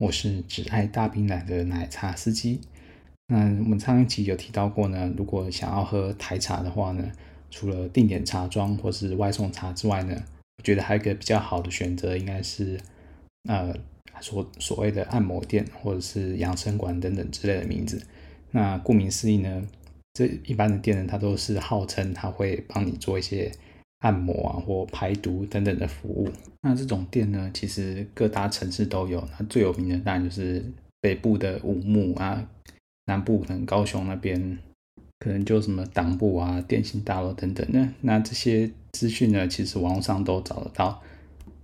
我是只爱大冰奶的奶茶司机。那我们上一期有提到过呢，如果想要喝台茶的话呢，除了定点茶庄或是外送茶之外呢，我觉得还有一个比较好的选择，应该是呃所所谓的按摩店或者是养生馆等等之类的名字。那顾名思义呢，这一般的店呢，它都是号称它会帮你做一些。按摩啊，或排毒等等的服务。那这种店呢，其实各大城市都有。那最有名的当然就是北部的五木啊，南部可能高雄那边可能就什么党部啊、电信大楼等等的。那这些资讯呢，其实网络上都找得到，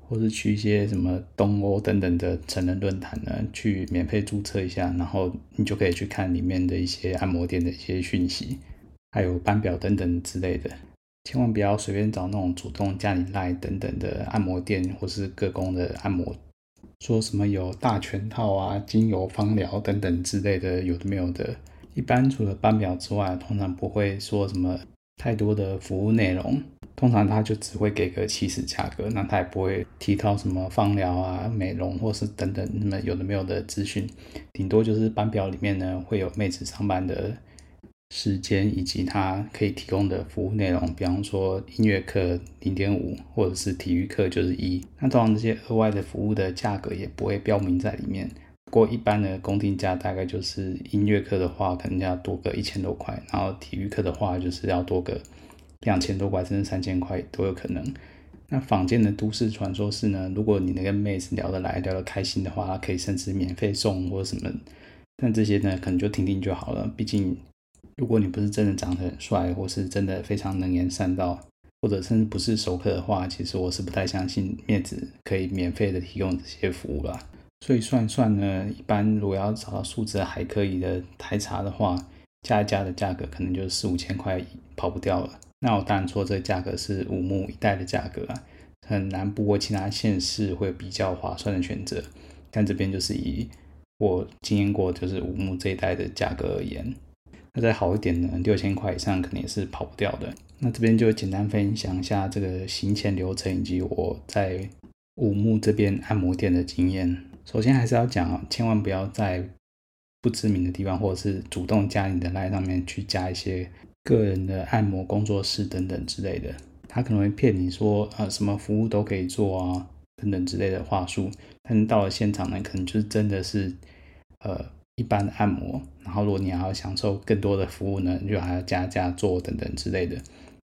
或是去一些什么东欧等等的成人论坛呢，去免费注册一下，然后你就可以去看里面的一些按摩店的一些讯息，还有班表等等之类的。千万不要随便找那种主动加你赖等等的按摩店，或是个工的按摩，说什么有大全套啊、精油芳疗等等之类的，有的没有的。一般除了班表之外，通常不会说什么太多的服务内容，通常他就只会给个起始价格，那他也不会提到什么芳疗啊、美容或是等等那么有的没有的资讯，顶多就是班表里面呢会有妹子上班的。时间以及它可以提供的服务内容，比方说音乐课零点五，或者是体育课就是一。那通常这些额外的服务的价格也不会标明在里面。不过一般的公定价大概就是音乐课的话，可能要多个一千多块，然后体育课的话就是要多个两千多块，甚至三千块都有可能。那坊间的都市传说是呢，如果你能跟妹子聊得来、聊得开心的话，可以甚至免费送或者什么。但这些呢，可能就听听就好了，毕竟。如果你不是真的长得很帅，或是真的非常能言善道，或者甚至不是熟客的话，其实我是不太相信面子可以免费的提供这些服务啦。所以算一算呢，一般如果要找到素质还可以的台茶的话，加一加的价格可能就是四五千块跑不掉了。那我当然说这个价格是五木一带的价格啊，很难不过其他县市会比较划算的选择。但这边就是以我经验过就是五木这一带的价格而言。那再好一点呢，六千块以上肯定也是跑不掉的。那这边就简单分享一下这个行前流程以及我在武木这边按摩店的经验。首先还是要讲啊，千万不要在不知名的地方或者是主动加你的 LINE 上面去加一些个人的按摩工作室等等之类的。他可能会骗你说啊什么服务都可以做啊等等之类的话术，但是到了现场呢，可能就是真的是呃。一般的按摩，然后如果你还要享受更多的服务呢，你就还要加价做等等之类的。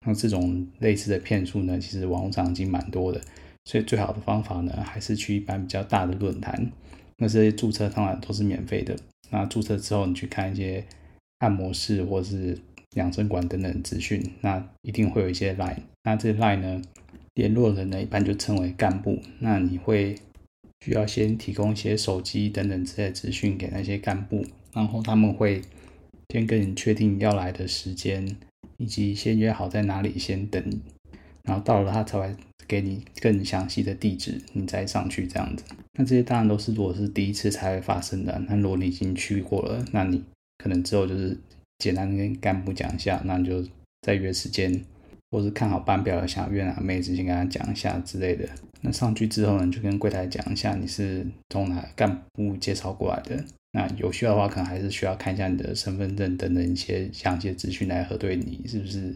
那这种类似的骗术呢，其实网络上已经蛮多的，所以最好的方法呢，还是去一般比较大的论坛。那这些注册当然都是免费的。那注册之后，你去看一些按摩室或是养生馆等等资讯，那一定会有一些 line。那这些 line 呢，联络人呢，一般就称为干部。那你会。需要先提供一些手机等等之类资讯给那些干部，然后他们会先跟你确定要来的时间，以及先约好在哪里先等，然后到了他才会给你更详细的地址，你再上去这样子。那这些当然都是如果是第一次才会发生的，那如果你已经去过了，那你可能之后就是简单跟干部讲一下，那你就再约时间。或是看好班表的想约哪妹子，先跟他讲一下之类的。那上去之后呢，就跟柜台讲一下你是从哪干部介绍过来的。那有需要的话，可能还是需要看一下你的身份证等等一些详细的资讯来核对你是不是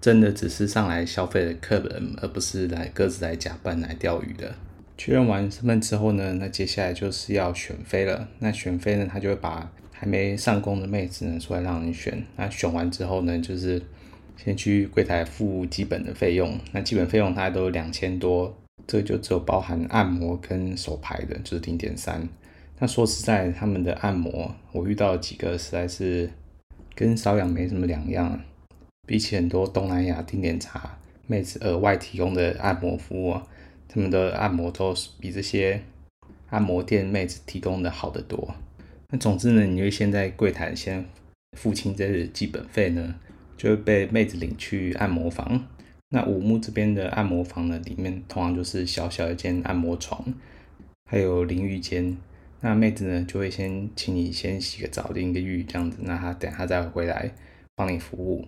真的只是上来消费的客人，而不是来各自来假扮来钓鱼的。确认完身份之后呢，那接下来就是要选妃了。那选妃呢，他就会把还没上工的妹子呢出来让你选。那选完之后呢，就是。先去柜台付基本的费用，那基本费用大概都两千多，这就只有包含按摩跟手排的，就是零点三。那说实在，他们的按摩我遇到几个实在是跟瘙痒没什么两样，比起很多东南亚定点茶妹子额外提供的按摩服务，他们的按摩都比这些按摩店妹子提供的好得多。那总之呢，你会先在柜台先付清这个基本费呢，就会被妹子领去按摩房。那五木这边的按摩房呢，里面通常就是小小一间按摩床，还有淋浴间。那妹子呢，就会先请你先洗个澡、淋个浴这样子，那她等下再回来帮你服务。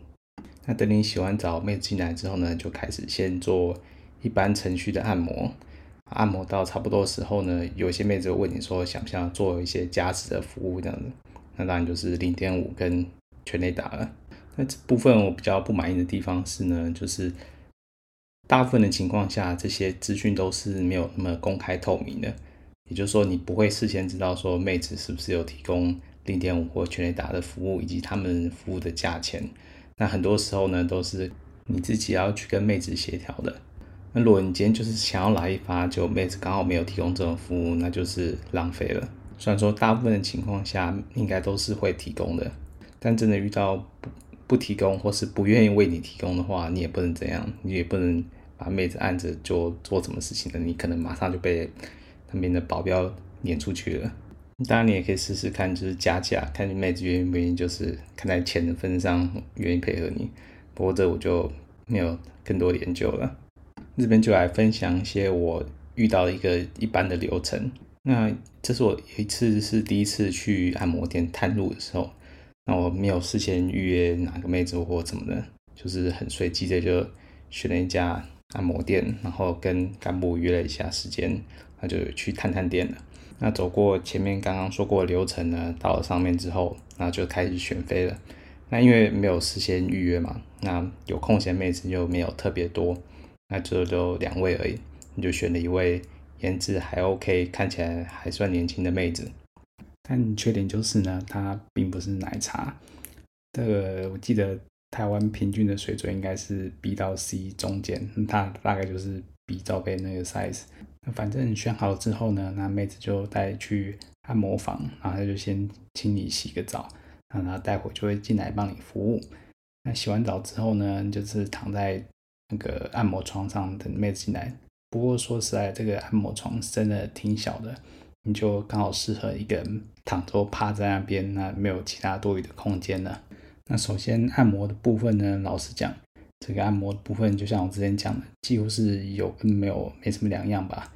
那等你洗完澡，妹子进来之后呢，就开始先做一般程序的按摩。按摩到差不多时候呢，有些妹子会问你说，想不想做一些加持的服务这样子？那当然就是零点五跟全雷打了。那这部分我比较不满意的地方是呢，就是。大部分的情况下，这些资讯都是没有那么公开透明的。也就是说，你不会事先知道说妹子是不是有提供零点五或全垒打的服务，以及他们服务的价钱。那很多时候呢，都是你自己要去跟妹子协调的。那如果你今天就是想要来一发，就妹子刚好没有提供这种服务，那就是浪费了。虽然说大部分的情况下应该都是会提供的，但真的遇到不提供或是不愿意为你提供的话，你也不能这样，你也不能。把妹子按着就做什么事情的，你可能马上就被那边的保镖撵出去了。当然，你也可以试试看，就是加价，看你妹子愿意不愿意，就是看在钱的份上愿意配合你。不过这我就没有更多研究了。这边就来分享一些我遇到一个一般的流程。那这是我有一次是第一次去按摩店探路的时候，那我没有事先预约哪个妹子或怎么的，就是很随机的就选了一家。按摩店，然后跟干部约了一下时间，那就去探探店了。那走过前面刚刚说过的流程呢，到了上面之后，那就开始选妃了。那因为没有事先预约嘛，那有空闲妹子又没有特别多，那就就两位而已。你就选了一位颜值还 OK，看起来还算年轻的妹子。但缺点就是呢，它并不是奶茶。这个我记得。台湾平均的水准应该是 B 到 C 中间，它大概就是 B 罩杯那个 size。那反正选好了之后呢，那妹子就带去按摩房，然后她就先请你洗个澡，然后待会就会进来帮你服务。那洗完澡之后呢，就是躺在那个按摩床上等妹子进来。不过说实在，这个按摩床真的挺小的，你就刚好适合一个人躺着趴在那边，那没有其他多余的空间了。那首先按摩的部分呢，老实讲，这个按摩的部分就像我之前讲的，几乎是有跟没有没什么两样吧。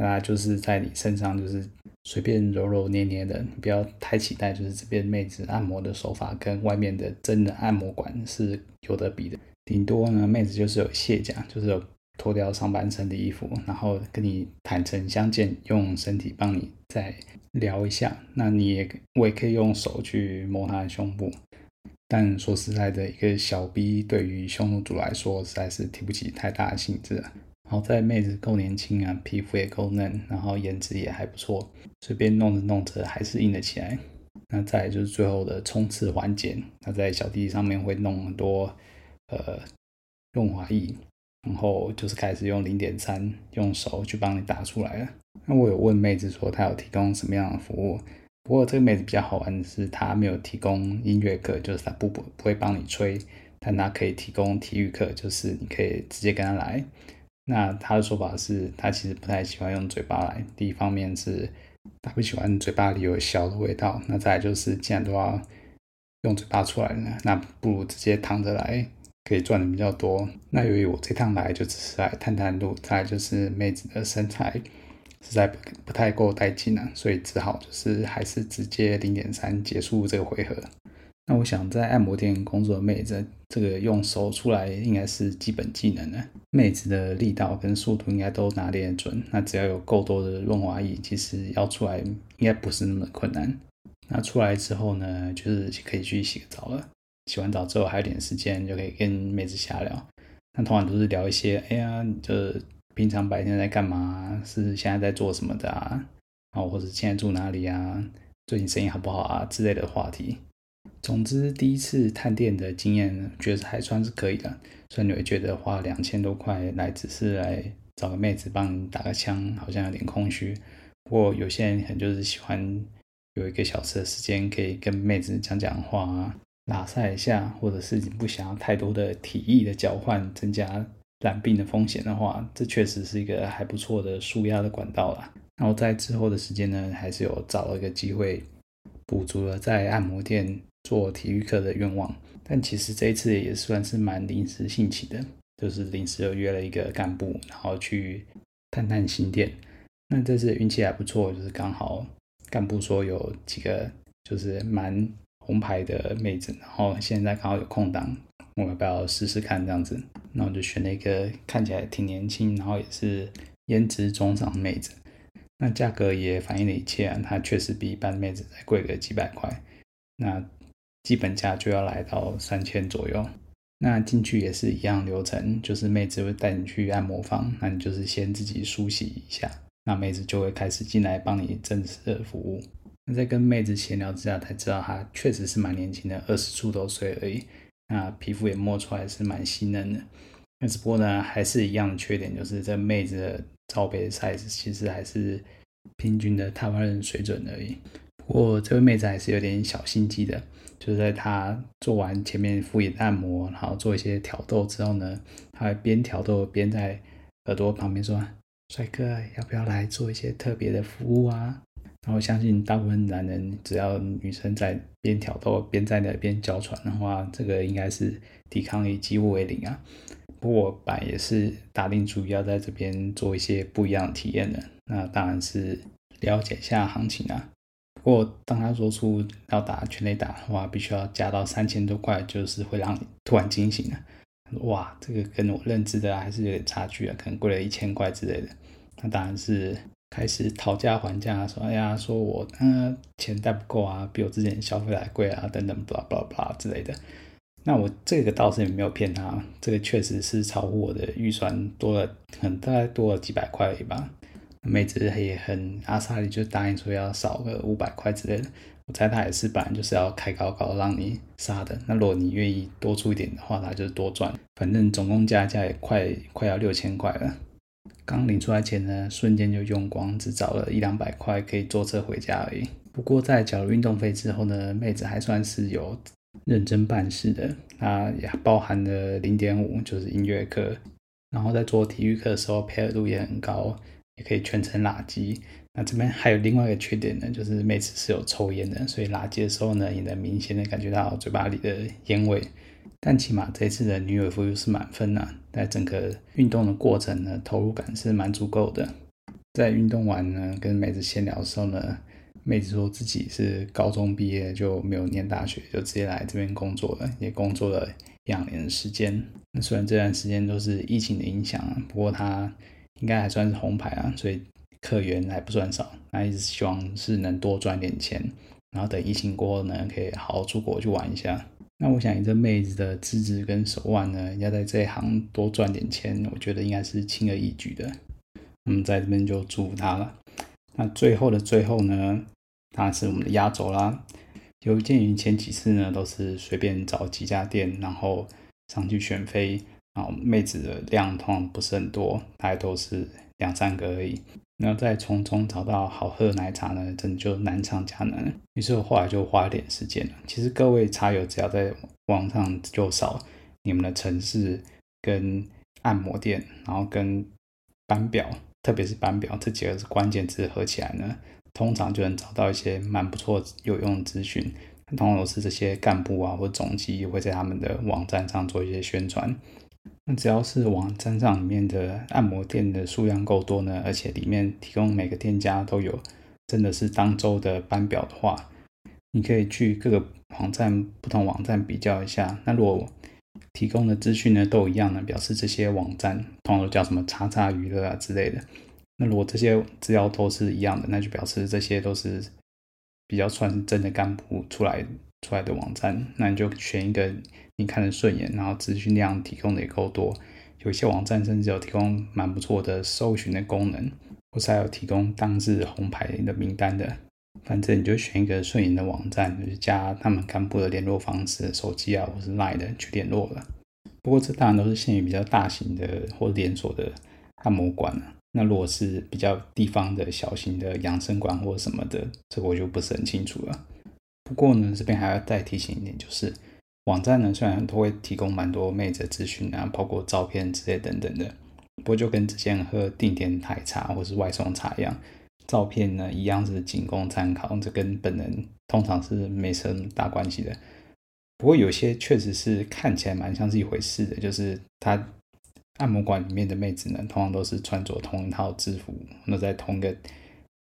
那就是在你身上就是随便揉揉捏捏的，你不要太期待，就是这边妹子按摩的手法跟外面的真的按摩馆是有得比的。顶多呢，妹子就是有卸甲，就是有脱掉上半身的衣服，然后跟你坦诚相见，用身体帮你再聊一下。那你也我也可以用手去摸她的胸部。但说实在的，一个小 B 对于匈奴族来说，实在是提不起太大的兴致。好在妹子够年轻啊，皮肤也够嫩，然后颜值也还不错，随便弄着弄着还是硬了起来。那再就是最后的冲刺环节，那在小弟上面会弄很多呃润滑液，然后就是开始用零点三用手去帮你打出来了。那我有问妹子说，她有提供什么样的服务？不过这个妹子比较好玩的是，她没有提供音乐课，就是她不不不会帮你吹，但她可以提供体育课，就是你可以直接跟她来。那她的说法是，她其实不太喜欢用嘴巴来。第一方面是她不喜欢嘴巴里有小的味道，那再来就是既然都要用嘴巴出来了，那不如直接躺着来，可以赚的比较多。那由于我这趟来就只是来探探路，再就是妹子的身材。实在不不太够带劲了，所以只好就是还是直接零点三结束这个回合。那我想在按摩店工作的妹子，这个用手出来应该是基本技能了。妹子的力道跟速度应该都拿捏准，那只要有够多的润滑液，其实要出来应该不是那么困难。那出来之后呢，就是可以去洗个澡了。洗完澡之后还有点时间，就可以跟妹子瞎聊。那通常都是聊一些，哎呀，你就。平常白天在干嘛？是现在在做什么的啊？然后或者现在住哪里啊？最近生意好不好啊？之类的话题。总之，第一次探店的经验，觉得还算是可以的。虽然你会觉得花两千多块来只是来找个妹子帮你打个枪，好像有点空虚。不过有些人可能就是喜欢有一个小时的时间，可以跟妹子讲讲话啊，拉赛一下，或者是你不想要太多的体液的交换，增加。染病的风险的话，这确实是一个还不错的舒压的管道啦。然后在之后的时间呢，还是有找了一个机会，补足了在按摩店做体育课的愿望。但其实这一次也算是蛮临时兴起的，就是临时又约了一个干部，然后去探探新店。那这次运气还不错，就是刚好干部说有几个就是蛮红牌的妹子，然后现在刚好有空档，我要不要试试看这样子？那我就选了一个看起来挺年轻，然后也是颜值中上的妹子。那价格也反映了一切啊，它确实比一般妹子再贵个几百块。那基本价就要来到三千左右。那进去也是一样流程，就是妹子会带你去按摩房，那你就是先自己梳洗一下，那妹子就会开始进来帮你正式的服务。在跟妹子闲聊之下才知道，她确实是蛮年轻的，二十出头岁而已。那皮肤也摸出来是蛮细嫩的。那只不过呢，还是一样的缺点，就是这妹子的罩杯 size 其实还是平均的台湾人水准而已。不过这位妹子还是有点小心机的。就是在她做完前面敷衍按摩，然后做一些挑逗之后呢，他会边挑逗边在耳朵旁边说：“帅哥，要不要来做一些特别的服务啊？”然后我相信大部分男人只要女生在边挑逗边在那边娇喘的话，这个应该是抵抗力几乎为零啊。不过我本来也是打定主意要在这边做一些不一样的体验的，那当然是了解一下行情啊。不过，当他说出要打全垒打的话，必须要加到三千多块，就是会让你突然惊醒了。哇，这个跟我认知的还是有点差距啊，可能贵了一千块之类的。那当然是开始讨价还价，说哎呀，说我嗯、钱带不够啊，比我之前消费还贵啊，等等，blah blah blah 之类的。那我这个倒是也没有骗他，这个确实是超乎我的预算多了，可能大概多了几百块而已吧。妹子也很阿萨里，就答应说要少个五百块之类的。我猜他也是本来就是要开高高让你杀的。那如果你愿意多出一点的话，他就是多赚。反正总共加价也快快要六千块了。刚领出来钱呢，瞬间就用光，只找了一两百块可以坐车回家而已。不过在缴了运动费之后呢，妹子还算是有认真办事的。她也包含了零点五，就是音乐课。然后在做体育课的时候，配合度也很高。也可以全程拉机。那这边还有另外一个缺点呢，就是妹子是有抽烟的，所以拉机的时候呢，也能明显的感觉到嘴巴里的烟味。但起码这次的女友服是满分呐，在整个运动的过程呢，投入感是蛮足够的。在运动完呢，跟妹子闲聊的时候呢，妹子说自己是高中毕业就没有念大学，就直接来这边工作了，也工作了两年的时间。那虽然这段时间都是疫情的影响，不过她。应该还算是红牌啊，所以客源还不算少。那一直希望是能多赚点钱，然后等疫情过后呢，可以好好出国去玩一下。那我想，以这妹子的资质跟手腕呢，要在这一行多赚点钱，我觉得应该是轻而易举的。我们在这边就祝福她了。那最后的最后呢，当然是我们的压轴啦。有鉴于前几次呢，都是随便找几家店，然后上去选妃。妹子的量通常不是很多，大概都是两三个而已。然后再从中找到好喝的奶茶呢，真的就难上加难。于是我后来就花了点时间了。其实各位茶友只要在网上就扫你们的城市跟按摩店，然后跟班表，特别是班表这几个是关键字合起来呢，通常就能找到一些蛮不错有用的资讯。通常都是这些干部啊或总机会在他们的网站上做一些宣传。那只要是网站上里面的按摩店的数量够多呢，而且里面提供每个店家都有真的是当周的班表的话，你可以去各个网站不同网站比较一下。那如果提供的资讯呢都一样呢，表示这些网站通常都叫什么叉叉娱乐啊之类的。那如果这些资料都是一样的，那就表示这些都是比较算是真的干部出来出来的网站。那你就选一个。你看得顺眼，然后资讯量提供的也够多，有些网站甚至有提供蛮不错的搜寻的功能，或是还有提供当日红牌的名单的。反正你就选一个顺眼的网站，就是加他们干部的联络方式、手机啊，或是 Line 的去联络了。不过这当然都是限于比较大型的或连锁的按摩馆了。那如果是比较地方的小型的养生馆或什么的，这个我就不是很清楚了。不过呢，这边还要再提醒一点，就是。网站呢，虽然都会提供蛮多妹子的资讯啊，包括照片之类等等的，不过就跟之前喝定点奶茶或是外送茶一样，照片呢一样是仅供参考，这跟本人通常是没什么大关系的。不过有些确实是看起来蛮像是一回事的，就是他按摩馆里面的妹子呢，通常都是穿着同一套制服，那在同一个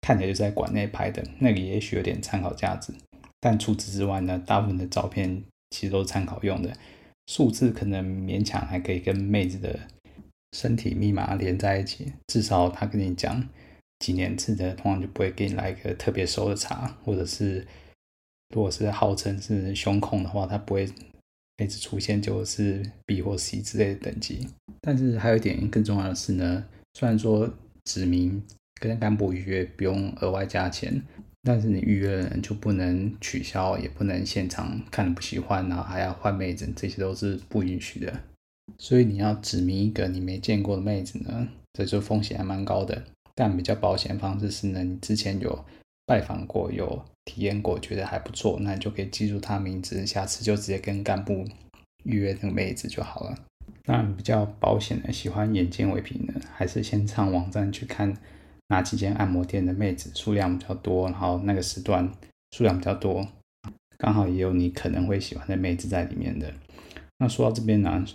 看起来就在馆内拍的，那个也许有点参考价值。但除此之外呢，大部分的照片其实都是参考用的，数字可能勉强还可以跟妹子的身体密码连在一起，至少他跟你讲几年次的，通常就不会给你来一个特别熟的茶，或者是。如果是号称是胸控的话，她不会每次出现就是 B 或 C 之类的等级。但是还有一点更重要的是呢，虽然说指名跟干部预约不用额外加钱，但是你预约的人就不能取消，也不能现场看了不喜欢，然后还要换妹子，这些都是不允许的。所以你要指明一个你没见过的妹子呢，这就风险还蛮高的。但比较保险方式是呢，你之前有拜访过有。体验过觉得还不错，那你就可以记住她名字，下次就直接跟干部预约那个妹子就好了。那比较保险的，喜欢眼见为凭的，还是先上网站去看哪几间按摩店的妹子数量比较多，然后那个时段数量比较多，刚好也有你可能会喜欢的妹子在里面的。那说到这边呢，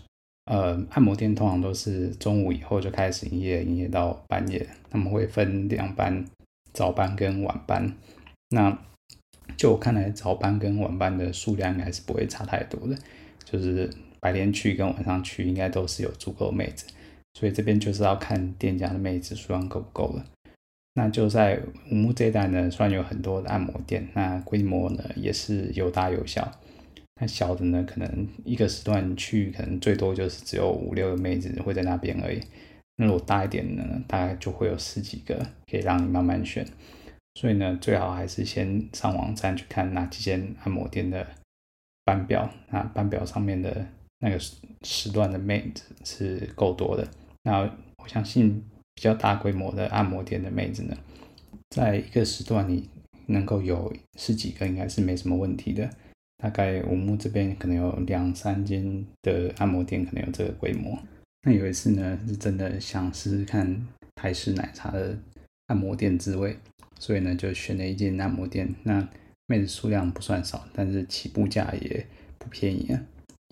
呃，按摩店通常都是中午以后就开始营业，营业到半夜，他们会分两班，早班跟晚班。那就我看来，早班跟晚班的数量应该是不会差太多的，就是白天去跟晚上去应该都是有足够妹子，所以这边就是要看店家的妹子数量够不够了。那就在五木这一带呢，虽然有很多的按摩店，那规模呢也是有大有小。那小的呢，可能一个时段去，可能最多就是只有五六个妹子会在那边而已。那如果大一点呢，大概就会有十几个，可以让你慢慢选。所以呢，最好还是先上网站去看哪几间按摩店的班表，那班表上面的那个时段的妹子是够多的。那我相信比较大规模的按摩店的妹子呢，在一个时段里能够有十几个，应该是没什么问题的。大概我们这边可能有两三间的按摩店可能有这个规模。那有一次呢，是真的想试试看台式奶茶的按摩店滋味。所以呢，就选了一间按摩店。那妹子数量不算少，但是起步价也不便宜啊。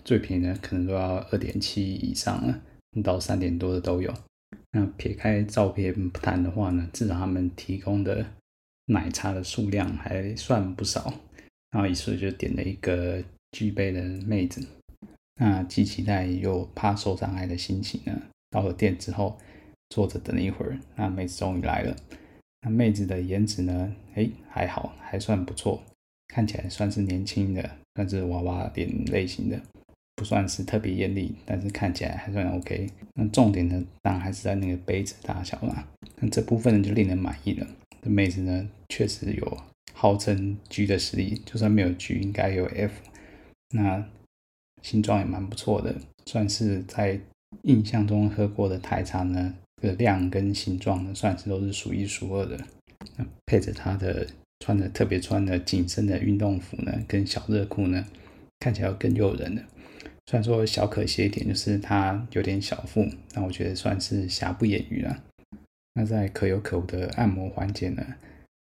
最便宜的可能都要二点七以上了，到三点多的都有。那撇开照片不谈的话呢，至少他们提供的奶茶的数量还算不少。然后于是就点了一个巨杯的妹子。那既期待又怕受伤害的心情呢，到了店之后，坐着等了一会儿，那妹子终于来了。那妹子的颜值呢？哎，还好，还算不错，看起来算是年轻的，算是娃娃脸类型的，不算是特别艳丽，但是看起来还算 OK。那重点呢，当然还是在那个杯子大小啦。那这部分呢，就令人满意了。这妹子呢，确实有号称 G 的实力，就算没有 G，应该有 F。那形状也蛮不错的，算是在印象中喝过的台茶呢。的量跟形状呢，算是都是数一数二的。那配着他的穿的特别穿的紧身的运动服呢，跟小热裤呢，看起来要更诱人的。虽然说小可惜一点，就是它有点小腹，那我觉得算是瑕不掩瑜了。那在可有可无的按摩环节呢，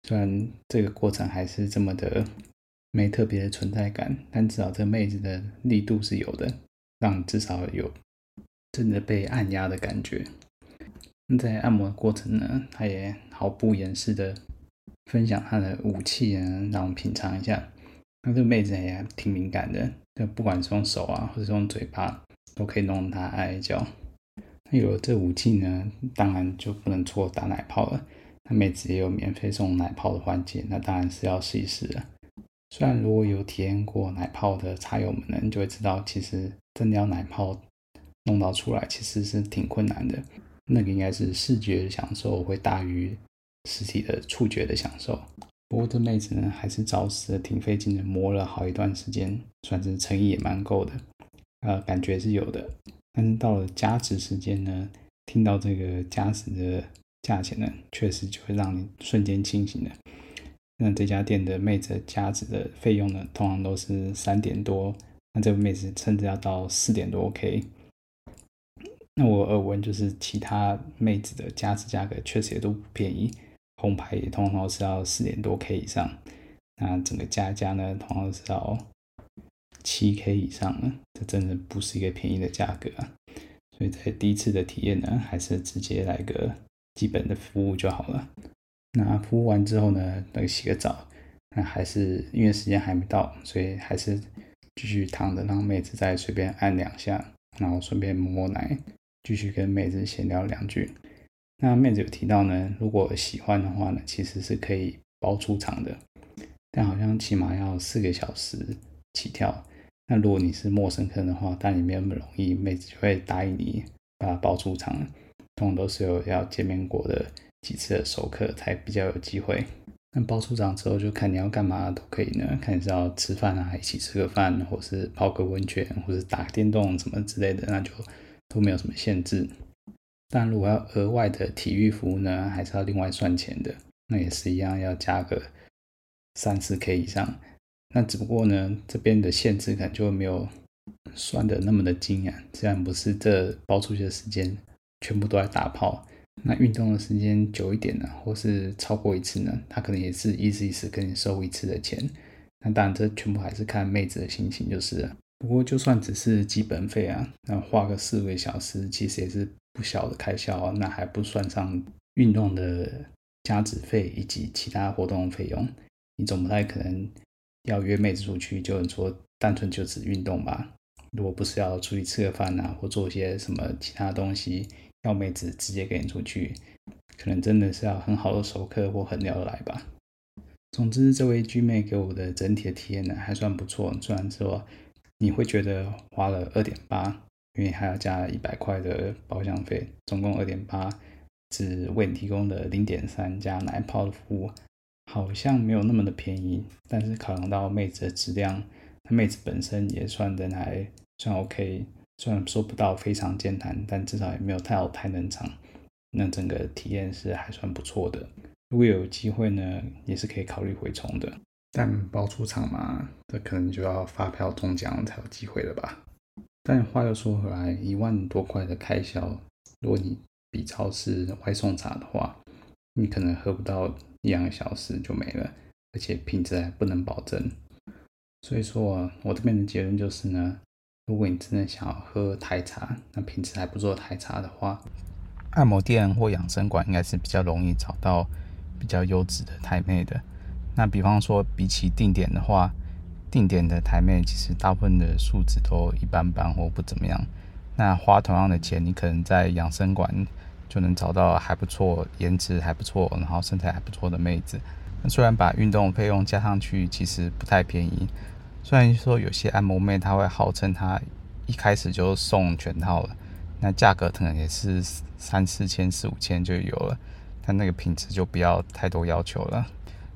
虽然这个过程还是这么的没特别的存在感，但至少这妹子的力度是有的，让至少有真的被按压的感觉。在按摩的过程呢，他也毫不掩饰的分享他的武器啊，让我们品尝一下。那这个妹子也挺敏感的，就不管是用手啊，或者是用嘴巴，都可以弄她哀哀叫。那有了这武器呢，当然就不能错打奶泡了。那妹子也有免费送奶泡的环节，那当然是要试一试了。虽然如果有体验过奶泡的茶友们呢，就会知道，其实真的要奶泡弄到出来，其实是挺困难的。那个应该是视觉享受会大于实体的触觉的享受。不过这妹子呢，还是找死的，挺费劲的，磨了好一段时间，算是诚意也蛮够的，呃，感觉是有的。但是到了加值时间呢，听到这个加值的价钱呢，确实就会让你瞬间清醒的。那这家店的妹子加值的费用呢，通常都是三点多，那这个妹子甚至要到四点多 OK。那我耳闻就是其他妹子的加值价格确实也都不便宜，红牌也通常是要四点多 K 以上，那整个加价呢，通常是要七 K 以上了，这真的不是一个便宜的价格啊。所以在第一次的体验呢，还是直接来个基本的服务就好了。那服务完之后呢，那个洗个澡，那还是因为时间还没到，所以还是继续躺着，让妹子再随便按两下，然后顺便摸摸奶，继续跟妹子闲聊两句。那妹子有提到呢，如果喜欢的话呢，其实是可以包出场的，但好像起码要四个小时起跳。那如果你是陌生客人的话，但也没有那么容易，妹子就会答应你把它包出场。通常都是有要见面过的几次的熟客才比较有机会。那包出场之后，就看你要干嘛都可以呢，看你是要吃饭啊，一起吃个饭，或是泡个温泉，或是打电动什么之类的，那就都没有什么限制。但如果要额外的体育服务呢，还是要另外算钱的。那也是一样，要加个三四 K 以上。那只不过呢，这边的限制可能就没有算的那么的精啊。这样不是这包出去的时间全部都在打炮，那运动的时间久一点呢，或是超过一次呢，他可能也是意思意思跟你收一次的钱。那当然，这全部还是看妹子的心情就是了。不过就算只是基本费啊，那花个四个小时，其实也是。不小的开销，那还不算上运动的加值费以及其他活动费用。你总不太可能要约妹子出去，就说单纯就只运动吧？如果不是要出去吃个饭啊，或做一些什么其他东西，要妹子直接跟你出去，可能真的是要很好的熟客或很聊得来吧。总之，这位居妹给我的整体的体验呢，还算不错。虽然说你会觉得花了二点八。因为还要加一百块的包厢费，总共二点八，只为你提供的零点三加奶泡的服务，好像没有那么的便宜。但是考量到妹子的质量，妹子本身也算的还算 OK，虽然说不到非常健谈，但至少也没有太好太冷场。那整个体验是还算不错的。如果有机会呢，也是可以考虑回冲的。但包出场嘛，这可能就要发票中奖才有机会了吧。但话又说回来，一万多块的开销，如果你比超市外送茶的话，你可能喝不到一两个小时就没了，而且品质还不能保证。所以说啊，我这边的结论就是呢，如果你真的想要喝台茶，那品质还不错台茶的话，按摩店或养生馆应该是比较容易找到比较优质的台妹的。那比方说，比起定点的话。定点的台妹其实大部分的素质都一般般或不怎么样。那花同样的钱，你可能在养生馆就能找到还不错、颜值还不错、然后身材还不错的妹子。那虽然把运动费用加上去，其实不太便宜。虽然说有些按摩妹她会号称她一开始就送全套了，那价格可能也是三四千、四五千就有了，但那个品质就不要太多要求了。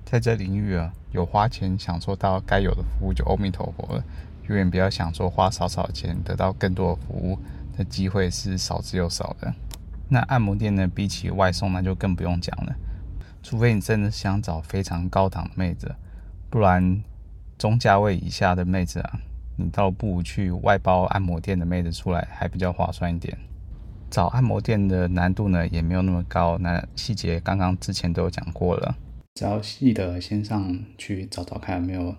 在这领域啊，有花钱享受到该有的服务就阿弥陀佛了。永远不要想说花少少钱得到更多的服务的机会是少之又少的。那按摩店呢，比起外送那就更不用讲了。除非你真的想找非常高档的妹子，不然中价位以下的妹子啊，你倒不如去外包按摩店的妹子出来，还比较划算一点。找按摩店的难度呢，也没有那么高。那细节刚刚之前都有讲过了。只要记得先上去找找看有没有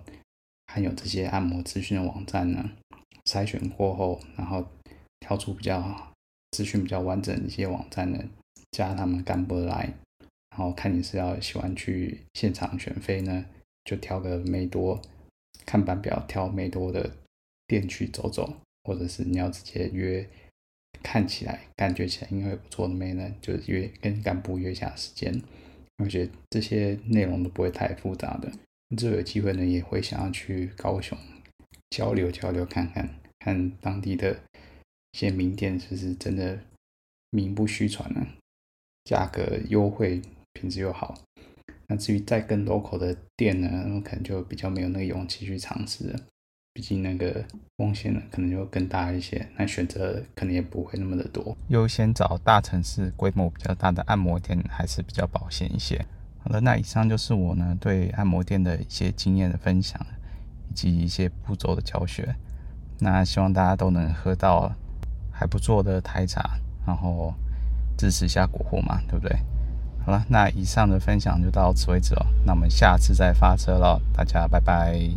含有这些按摩资讯的网站呢，筛选过后，然后挑出比较资讯比较完整一些网站呢，加他们干部来，然后看你是要喜欢去现场选妃呢，就挑个没多，看版表挑没多的店去走走，或者是你要直接约，看起来感觉起来应该会不错的妹呢，就约跟干部约下时间。我觉得这些内容都不会太复杂的，之后有机会呢，也会想要去高雄交流交流看看，看当地的一些名店是不是真的名不虚传呢？价格优惠，品质又好。那至于再更 local 的店呢，我可能就比较没有那个勇气去尝试了。毕竟那个风险呢，可能就更大一些，那选择可能也不会那么的多。优先找大城市规模比较大的按摩店还是比较保险一些。好了，那以上就是我呢对按摩店的一些经验的分享，以及一些步骤的教学。那希望大家都能喝到还不错的台茶，然后支持一下国货嘛，对不对？好了，那以上的分享就到此为止了。那我们下次再发车了，大家拜拜。